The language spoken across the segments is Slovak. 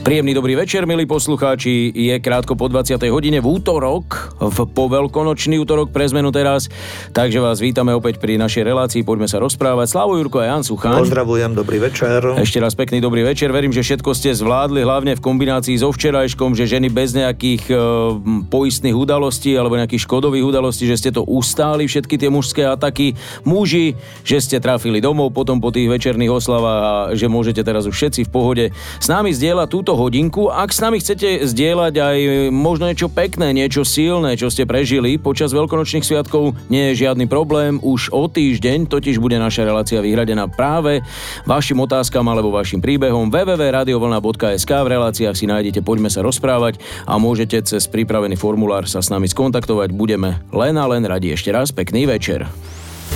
Príjemný dobrý večer, milí poslucháči. Je krátko po 20. hodine v útorok, v poveľkonočný útorok pre zmenu teraz. Takže vás vítame opäť pri našej relácii. Poďme sa rozprávať. Slavo Jurko a Jan Sucháň. Pozdravujem, dobrý večer. Ešte raz pekný dobrý večer. Verím, že všetko ste zvládli, hlavne v kombinácii so včerajškom, že ženy bez nejakých e, poistných udalostí alebo nejakých škodových udalostí, že ste to ustáli, všetky tie mužské ataky. Muži, že ste trafili domov potom po tých večerných oslavách a že môžete teraz už všetci v pohode s nami zdieľať túto túto hodinku. Ak s nami chcete zdieľať aj možno niečo pekné, niečo silné, čo ste prežili počas veľkonočných sviatkov, nie je žiadny problém. Už o týždeň totiž bude naša relácia vyhradená práve vašim otázkam alebo vašim príbehom www.radiovlna.sk v reláciách si nájdete Poďme sa rozprávať a môžete cez pripravený formulár sa s nami skontaktovať. Budeme len a len radi. Ešte raz pekný večer.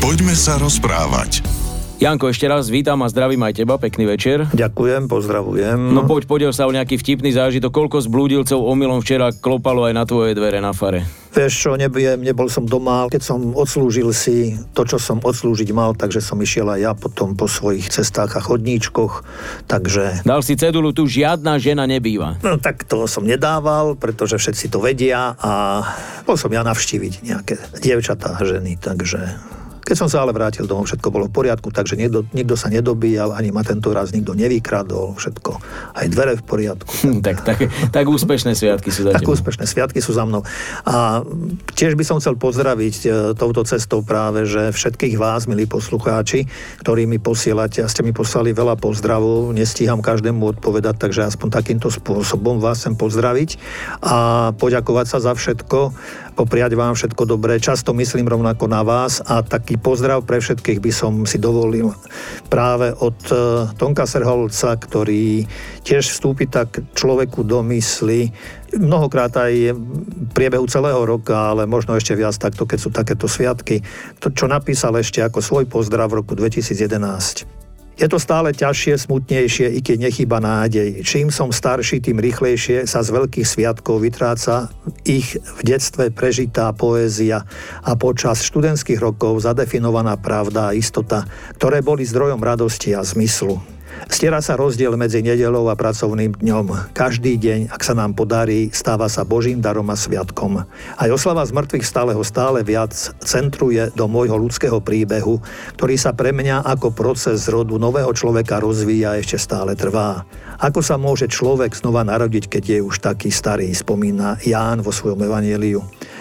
Poďme sa rozprávať. Janko, ešte raz vítam a zdravím aj teba, pekný večer. Ďakujem, pozdravujem. No poď, podiel sa o nejaký vtipný zážitok, koľko zblúdilcov omylom včera klopalo aj na tvoje dvere na fare. Vieš čo, nebudem, nebol som doma, keď som odslúžil si to, čo som odslúžiť mal, takže som išiel aj ja potom po svojich cestách a chodníčkoch, takže... Dal si cedulu, tu žiadna žena nebýva. No tak to som nedával, pretože všetci to vedia a bol som ja navštíviť nejaké dievčatá ženy, takže keď som sa ale vrátil domov, všetko bolo v poriadku, takže niekto, nikto sa nedobíjal, ani ma tento raz nikto nevykradol, všetko, aj dvere v poriadku. Hm, tak, tak, tak úspešné sviatky sú za Tak úspešné sviatky sú za mnou. A tiež by som chcel pozdraviť e, touto cestou práve, že všetkých vás, milí poslucháči, ktorí mi posielate a ste mi poslali veľa pozdravov, nestíham každému odpovedať, takže aspoň takýmto spôsobom vás chcem pozdraviť a poďakovať sa za všetko, popriať vám všetko dobré. Často myslím rovnako na vás a taký taký pozdrav pre všetkých by som si dovolil práve od e, Tonka Serholca, ktorý tiež vstúpi tak človeku do mysli mnohokrát aj v priebehu celého roka, ale možno ešte viac takto, keď sú takéto sviatky. To, čo napísal ešte ako svoj pozdrav v roku 2011. Je to stále ťažšie, smutnejšie, i keď nechýba nádej. Čím som starší, tým rýchlejšie sa z veľkých sviatkov vytráca ich v detstve prežitá poézia a počas študentských rokov zadefinovaná pravda a istota, ktoré boli zdrojom radosti a zmyslu. Stiera sa rozdiel medzi nedelou a pracovným dňom. Každý deň, ak sa nám podarí, stáva sa Božím darom a sviatkom. Aj oslava z mŕtvych stáleho stále viac centruje do môjho ľudského príbehu, ktorý sa pre mňa ako proces rodu nového človeka rozvíja a ešte stále trvá. Ako sa môže človek znova narodiť, keď je už taký starý, spomína Ján vo svojom evanieliu.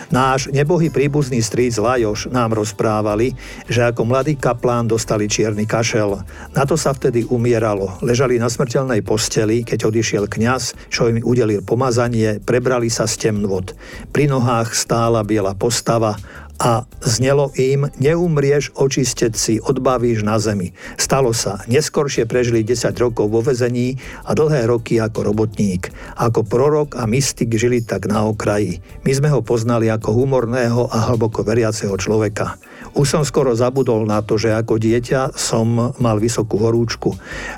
Náš nebohý príbuzný stríc Lajoš nám rozprávali, že ako mladý kaplán dostali čierny kašel. Na to sa vtedy umieralo. Ležali na smrteľnej posteli, keď odišiel kňaz, čo im udelil pomazanie, prebrali sa z temnôt. Pri nohách stála biela postava a znelo im, neumrieš, očisteť si, odbavíš na zemi. Stalo sa. Neskoršie prežili 10 rokov vo vezení a dlhé roky ako robotník. Ako prorok a mystik žili tak na okraji. My sme ho poznali ako humorného a hlboko veriaceho človeka. Už som skoro zabudol na to, že ako dieťa som mal vysokú horúčku.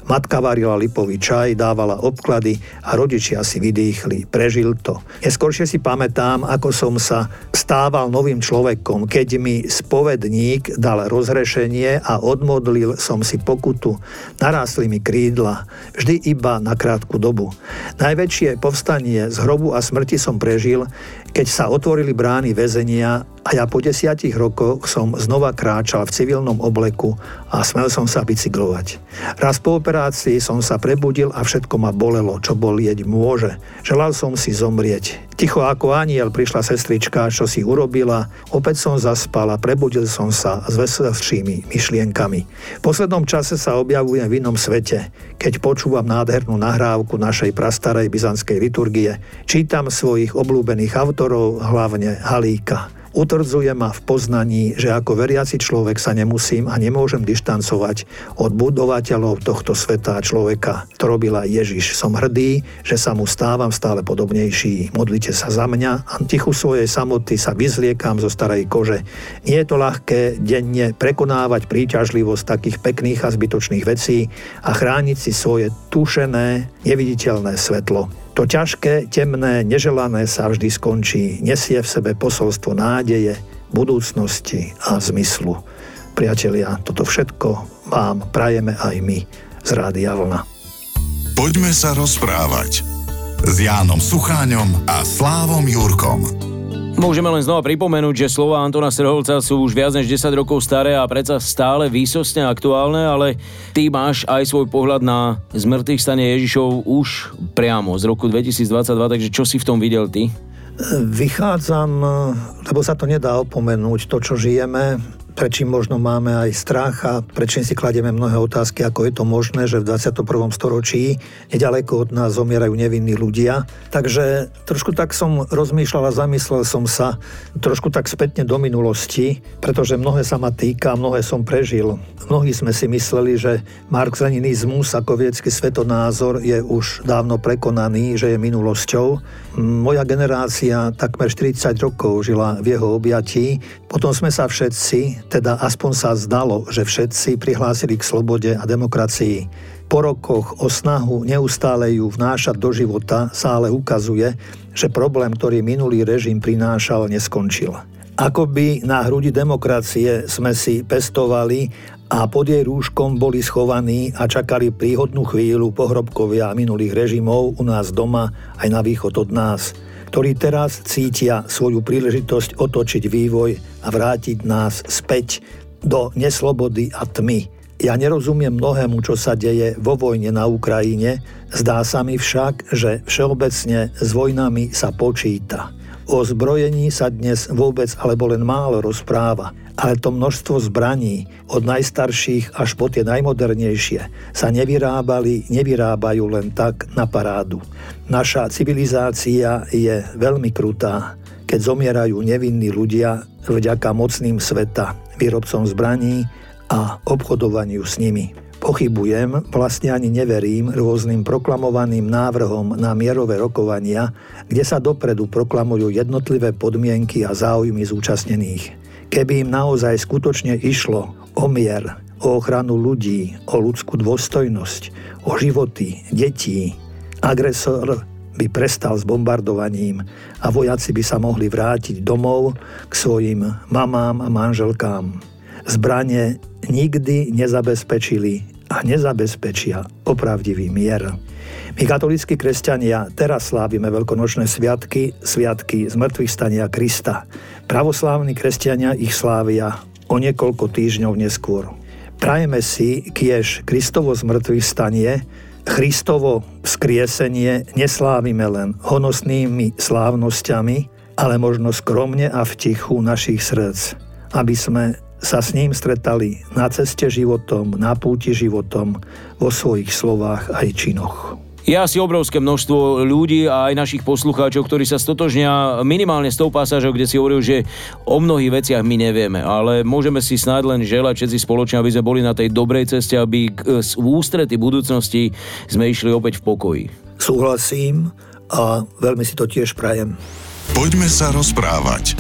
Matka varila lipový čaj, dávala obklady a rodičia si vydýchli. Prežil to. Neskôršie si pamätám, ako som sa stával novým človekom, keď mi spovedník dal rozhrešenie a odmodlil som si pokutu. Narástli mi krídla, vždy iba na krátku dobu. Najväčšie povstanie z hrobu a smrti som prežil, keď sa otvorili brány väzenia a ja po desiatich rokoch som znova kráčal v civilnom obleku a smel som sa bicyklovať. Raz po operácii som sa prebudil a všetko ma bolelo, čo bolieť môže. Želal som si zomrieť. Ticho ako aniel prišla sestrička, čo si urobila. Opäť som zaspal a prebudil som sa s veselšími myšlienkami. V poslednom čase sa objavujem v inom svete, keď počúvam nádhernú nahrávku našej prastarej byzantskej liturgie. Čítam svojich obľúbených autorov, hlavne Halíka. Utvrdzuje ma v poznaní, že ako veriaci človek sa nemusím a nemôžem dištancovať od budovateľov tohto sveta a človeka. To robila Ježiš. Som hrdý, že sa mu stávam stále podobnejší. Modlite sa za mňa a tichu svojej samoty sa vyzliekam zo starej kože. Nie je to ľahké denne prekonávať príťažlivosť takých pekných a zbytočných vecí a chrániť si svoje tušené, neviditeľné svetlo. To ťažké, temné, neželané sa vždy skončí. Nesie v sebe posolstvo nádeje, budúcnosti a zmyslu. Priatelia, toto všetko vám prajeme aj my z Rádia Vlna. Poďme sa rozprávať s Jánom Sucháňom a Slávom Jurkom. Môžeme len znova pripomenúť, že slova Antona Strholca sú už viac než 10 rokov staré a predsa stále výsostne aktuálne, ale ty máš aj svoj pohľad na zmrtvých stane Ježišov už priamo z roku 2022, takže čo si v tom videl ty? Vychádzam, lebo sa to nedá opomenúť, to, čo žijeme, prečím možno máme aj strach a prečím si kladieme mnohé otázky, ako je to možné, že v 21. storočí nedaleko od nás zomierajú nevinní ľudia. Takže trošku tak som rozmýšľal a zamyslel som sa trošku tak spätne do minulosti, pretože mnohé sa ma týka, mnohé som prežil. Mnohí sme si mysleli, že marxaninizmus ako vedecký svetonázor je už dávno prekonaný, že je minulosťou. Moja generácia takmer 40 rokov žila v jeho objatí. Potom sme sa všetci, teda aspoň sa zdalo, že všetci prihlásili k slobode a demokracii. Po rokoch o snahu neustále ju vnášať do života sa ale ukazuje, že problém, ktorý minulý režim prinášal, neskončil. Akoby na hrudi demokracie sme si pestovali a pod jej rúškom boli schovaní a čakali príhodnú chvíľu pohrobkovia minulých režimov u nás doma aj na východ od nás, ktorí teraz cítia svoju príležitosť otočiť vývoj a vrátiť nás späť do neslobody a tmy. Ja nerozumiem mnohému, čo sa deje vo vojne na Ukrajine, zdá sa mi však, že všeobecne s vojnami sa počíta. O zbrojení sa dnes vôbec alebo len málo rozpráva, ale to množstvo zbraní, od najstarších až po tie najmodernejšie, sa nevyrábali, nevyrábajú len tak na parádu. Naša civilizácia je veľmi krutá, keď zomierajú nevinní ľudia vďaka mocným sveta, výrobcom zbraní a obchodovaniu s nimi. Pochybujem, vlastne ani neverím rôznym proklamovaným návrhom na mierové rokovania, kde sa dopredu proklamujú jednotlivé podmienky a záujmy zúčastnených. Keby im naozaj skutočne išlo o mier, o ochranu ľudí, o ľudskú dôstojnosť, o životy detí, agresor by prestal s bombardovaním a vojaci by sa mohli vrátiť domov k svojim mamám a manželkám. Zbranie nikdy nezabezpečili a nezabezpečia opravdivý mier. My katolíckí kresťania teraz slávime veľkonočné sviatky, sviatky zmrtvých stania Krista. Pravoslávni kresťania ich slávia o niekoľko týždňov neskôr. Prajeme si kiež Kristovo zmrtvých stanie, Christovo skriesenie neslávime len honosnými slávnosťami, ale možno skromne a v tichu našich srdc, aby sme sa s ním stretali na ceste životom, na púti životom, vo svojich slovách aj činoch. Je asi obrovské množstvo ľudí a aj našich poslucháčov, ktorí sa stotožnia minimálne s tou pasážou, kde si hovoril, že o mnohých veciach my nevieme, ale môžeme si snáď len želať všetci spoločne, aby sme boli na tej dobrej ceste, aby z ústrety budúcnosti sme išli opäť v pokoji. Súhlasím a veľmi si to tiež prajem. Poďme sa rozprávať.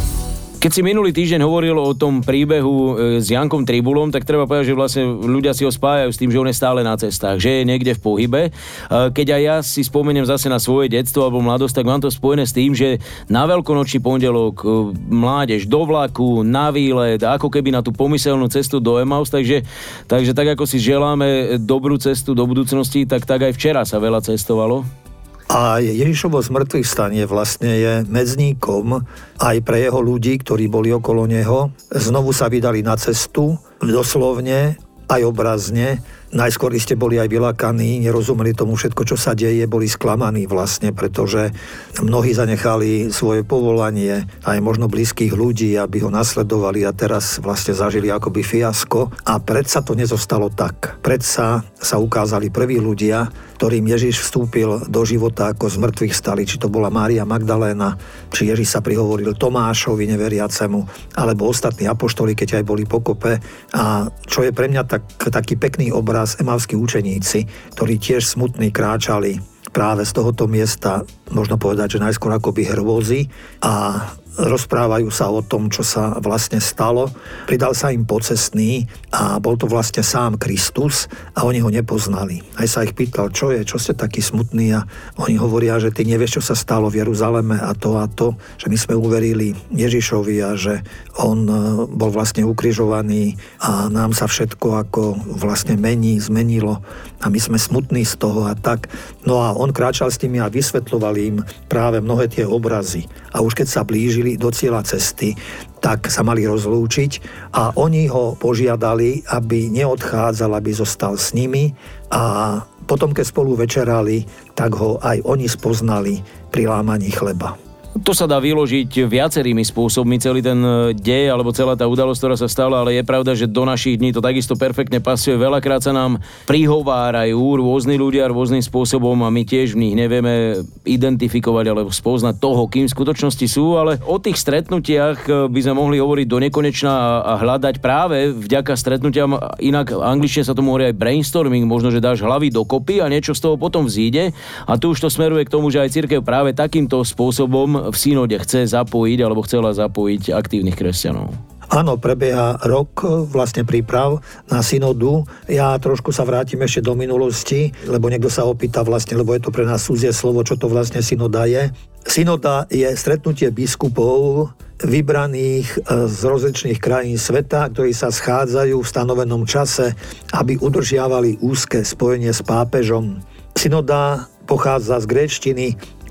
Keď si minulý týždeň hovoril o tom príbehu e, s Jankom Tribulom, tak treba povedať, že vlastne ľudia si ho spájajú s tým, že on je stále na cestách, že je niekde v pohybe. E, keď aj ja si spomeniem zase na svoje detstvo alebo mladosť, tak mám to spojené s tým, že na veľkonočný pondelok e, mládež do vlaku, na výlet, ako keby na tú pomyselnú cestu do Emaus, takže, takže tak ako si želáme dobrú cestu do budúcnosti, tak tak aj včera sa veľa cestovalo. A Ježišovo zmrtvých stanie vlastne je medzníkom aj pre jeho ľudí, ktorí boli okolo neho. Znovu sa vydali na cestu, doslovne aj obrazne. Najskôr ste boli aj vylakaní, nerozumeli tomu všetko, čo sa deje, boli sklamaní vlastne, pretože mnohí zanechali svoje povolanie, aj možno blízkych ľudí, aby ho nasledovali a teraz vlastne zažili akoby fiasko. A predsa to nezostalo tak. Predsa sa ukázali prví ľudia, ktorým Ježiš vstúpil do života ako z mŕtvych stali, či to bola Mária Magdaléna, či Ježiš sa prihovoril Tomášovi neveriacemu, alebo ostatní apoštoli, keď aj boli pokope. A čo je pre mňa tak, taký pekný obraz, emavskí učeníci, ktorí tiež smutní kráčali práve z tohoto miesta, možno povedať, že najskôr akoby hrôzy a rozprávajú sa o tom, čo sa vlastne stalo. Pridal sa im pocestný a bol to vlastne sám Kristus a oni ho nepoznali. Aj sa ich pýtal, čo je, čo ste takí smutní a oni hovoria, že ty nevieš, čo sa stalo v Jeruzaleme a to a to, že my sme uverili Ježišovi a že on e, bol vlastne ukrižovaný a nám sa všetko ako vlastne mení, zmenilo a my sme smutní z toho a tak. No a on kráčal s tými a vysvetľoval im práve mnohé tie obrazy. A už keď sa blížili do cieľa cesty, tak sa mali rozlúčiť a oni ho požiadali, aby neodchádzal, aby zostal s nimi a potom, keď spolu večerali, tak ho aj oni spoznali pri lámaní chleba. To sa dá vyložiť viacerými spôsobmi, celý ten e, dej alebo celá tá udalosť, ktorá sa stala, ale je pravda, že do našich dní to takisto perfektne pasuje. Veľakrát sa nám prihovárajú rôzni ľudia rôznym spôsobom a my tiež v nich nevieme identifikovať alebo spoznať toho, kým v skutočnosti sú, ale o tých stretnutiach e, by sme mohli hovoriť do nekonečna a hľadať práve vďaka stretnutiam, inak v angličtine sa tomu hovorí aj brainstorming, možno, že dáš hlavy dokopy a niečo z toho potom vzíde a tu už to smeruje k tomu, že aj církev práve takýmto spôsobom v synode chce zapojiť alebo chcela zapojiť aktívnych kresťanov. Áno, prebieha rok vlastne príprav na synodu. Ja trošku sa vrátim ešte do minulosti, lebo niekto sa opýta vlastne, lebo je to pre nás súzie slovo, čo to vlastne synoda je. Synoda je stretnutie biskupov vybraných e, z rozličných krajín sveta, ktorí sa schádzajú v stanovenom čase, aby udržiavali úzke spojenie s pápežom. Synoda pochádza z gréčtiny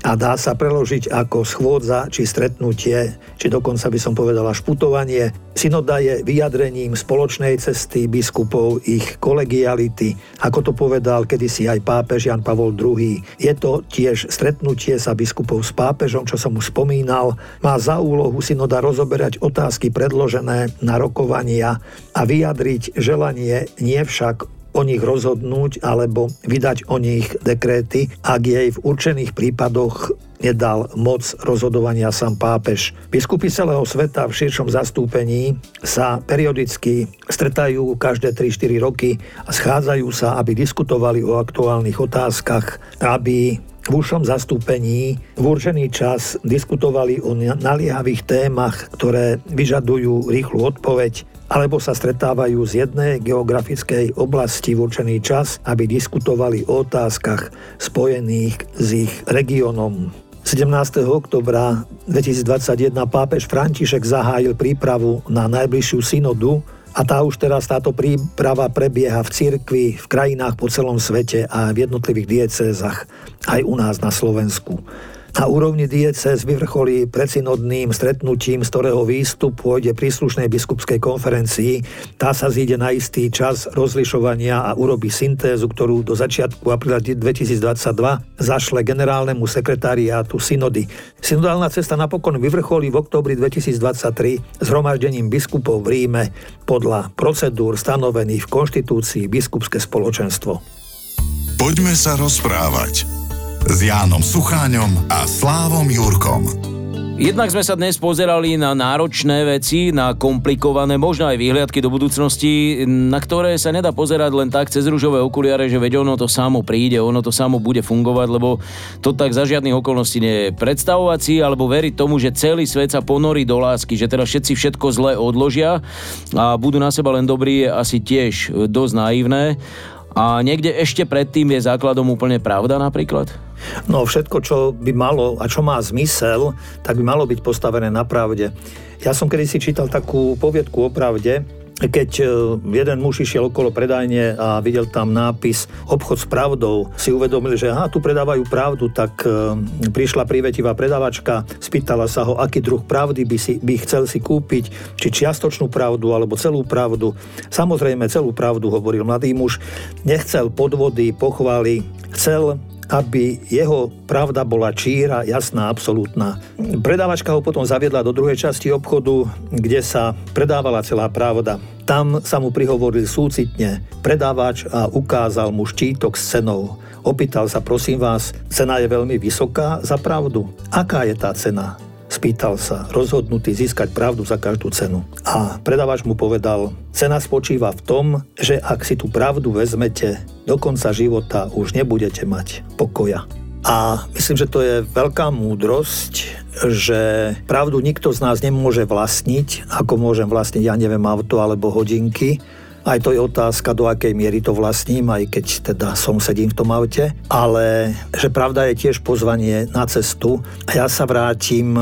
a dá sa preložiť ako schôdza či stretnutie, či dokonca by som povedala šputovanie. Synoda je vyjadrením spoločnej cesty biskupov, ich kolegiality, ako to povedal kedysi aj pápež Jan Pavol II. Je to tiež stretnutie sa biskupov s pápežom, čo som už spomínal. Má za úlohu synoda rozoberať otázky predložené na rokovania a vyjadriť želanie nie však o nich rozhodnúť alebo vydať o nich dekréty, ak jej v určených prípadoch nedal moc rozhodovania sám pápež. Biskupy celého sveta v širšom zastúpení sa periodicky stretajú každé 3-4 roky a schádzajú sa, aby diskutovali o aktuálnych otázkach, aby v užšom zastúpení v určený čas diskutovali o naliehavých témach, ktoré vyžadujú rýchlu odpoveď alebo sa stretávajú z jednej geografickej oblasti v určený čas, aby diskutovali o otázkach spojených s ich regiónom. 17. oktobra 2021 pápež František zahájil prípravu na najbližšiu synodu a tá už teraz táto príprava prebieha v cirkvi, v krajinách po celom svete a v jednotlivých diecézach, aj u nás na Slovensku. Na úrovni diecez vyvrcholí predsynodným stretnutím, z ktorého výstup pôjde príslušnej biskupskej konferencii. Tá sa zíde na istý čas rozlišovania a urobí syntézu, ktorú do začiatku apríla 2022 zašle generálnemu sekretariátu synody. Synodálna cesta napokon vyvrcholí v oktobri 2023 zhromaždením biskupov v Ríme podľa procedúr stanovených v konštitúcii biskupské spoločenstvo. Poďme sa rozprávať s Jánom Sucháňom a Slávom Jurkom. Jednak sme sa dnes pozerali na náročné veci, na komplikované, možno aj výhľadky do budúcnosti, na ktoré sa nedá pozerať len tak cez rúžové okuliare, že veď ono to samo príde, ono to samo bude fungovať, lebo to tak za žiadnych okolností nie je. Predstavovať si alebo veriť tomu, že celý svet sa ponorí do lásky, že teda všetci všetko zle odložia a budú na seba len dobrí, je asi tiež dosť naivné. A niekde ešte predtým je základom úplne pravda napríklad? No všetko, čo by malo a čo má zmysel, tak by malo byť postavené na pravde. Ja som kedy si čítal takú poviedku o pravde, keď e, jeden muž išiel okolo predajne a videl tam nápis obchod s pravdou, si uvedomil, že aha, tu predávajú pravdu, tak e, prišla prívetivá predavačka, spýtala sa ho, aký druh pravdy by, si, by chcel si kúpiť, či čiastočnú pravdu alebo celú pravdu. Samozrejme celú pravdu, hovoril mladý muž. Nechcel podvody, pochvály, chcel aby jeho pravda bola číra, jasná, absolútna. Predávačka ho potom zaviedla do druhej časti obchodu, kde sa predávala celá pravda. Tam sa mu prihovoril súcitne predávač a ukázal mu štítok s cenou. Opýtal sa, prosím vás, cena je veľmi vysoká za pravdu. Aká je tá cena? Spýtal sa, rozhodnutý získať pravdu za každú cenu. A predávač mu povedal, cena spočíva v tom, že ak si tú pravdu vezmete, do konca života už nebudete mať pokoja. A myslím, že to je veľká múdrosť, že pravdu nikto z nás nemôže vlastniť, ako môžem vlastniť, ja neviem, auto alebo hodinky, aj to je otázka, do akej miery to vlastním, aj keď teda som sedím v tom aute. Ale že pravda je tiež pozvanie na cestu. A ja sa vrátim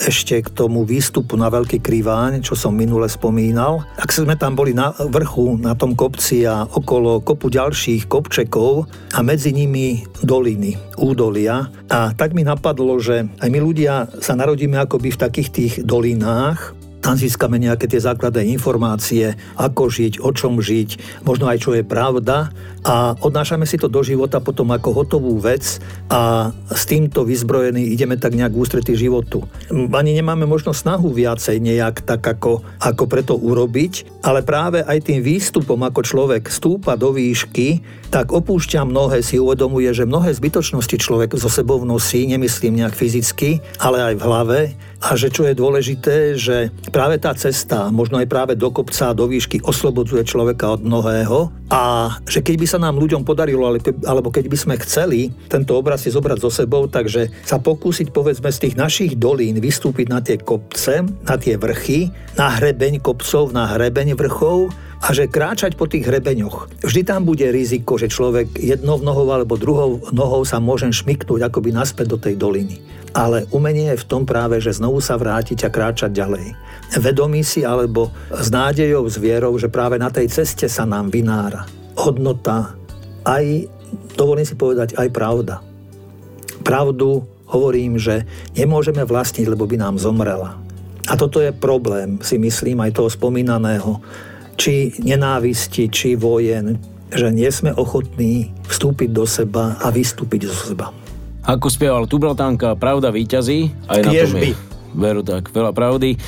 ešte k tomu výstupu na Veľký Kriváň, čo som minule spomínal. Ak sme tam boli na vrchu, na tom kopci a okolo kopu ďalších kopčekov a medzi nimi doliny, údolia. A tak mi napadlo, že aj my ľudia sa narodíme akoby v takých tých dolinách, tam získame nejaké tie základné informácie, ako žiť, o čom žiť, možno aj čo je pravda a odnášame si to do života potom ako hotovú vec a s týmto vyzbrojení ideme tak nejak ústretí životu. Ani nemáme možno snahu viacej nejak tak ako, ako preto urobiť, ale práve aj tým výstupom, ako človek stúpa do výšky, tak opúšťa mnohé, si uvedomuje, že mnohé zbytočnosti človek so sebou nosí, nemyslím nejak fyzicky, ale aj v hlave a že čo je dôležité, že práve tá cesta, možno aj práve do kopca, do výšky oslobodzuje človeka od mnohého. A že keď by sa nám ľuďom podarilo, alebo keď by sme chceli tento obraz si zobrať so sebou, takže sa pokúsiť povedzme z tých našich dolín vystúpiť na tie kopce, na tie vrchy, na hrebeň kopcov, na hrebeň vrchov a že kráčať po tých hrebeňoch. Vždy tam bude riziko, že človek jednou nohou alebo druhou nohou sa môže šmiknúť akoby naspäť do tej doliny. Ale umenie je v tom práve, že znovu sa vrátiť a kráčať ďalej. Vedomí si alebo s nádejou, s vierou, že práve na tej ceste sa nám vynára hodnota, aj, dovolím si povedať, aj pravda. Pravdu hovorím, že nemôžeme vlastniť, lebo by nám zomrela. A toto je problém, si myslím, aj toho spomínaného či nenávisti, či vojen, že nie sme ochotní vstúpiť do seba a vystúpiť zo seba. Ako spieval Tublatánka, pravda výťazí, aj na tom je veru tak, veľa pravdy.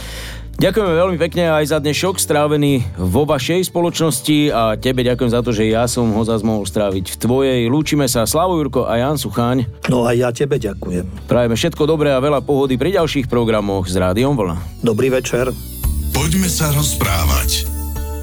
Ďakujeme veľmi pekne aj za dnes šok strávený vo vašej spoločnosti a tebe ďakujem za to, že ja som ho zase mohol stráviť v tvojej. Lúčime sa Slavo Jurko a Jan Sucháň. No a ja tebe ďakujem. Prajeme všetko dobré a veľa pohody pri ďalších programoch s Rádiom Vlna. Dobrý večer. Poďme sa rozprávať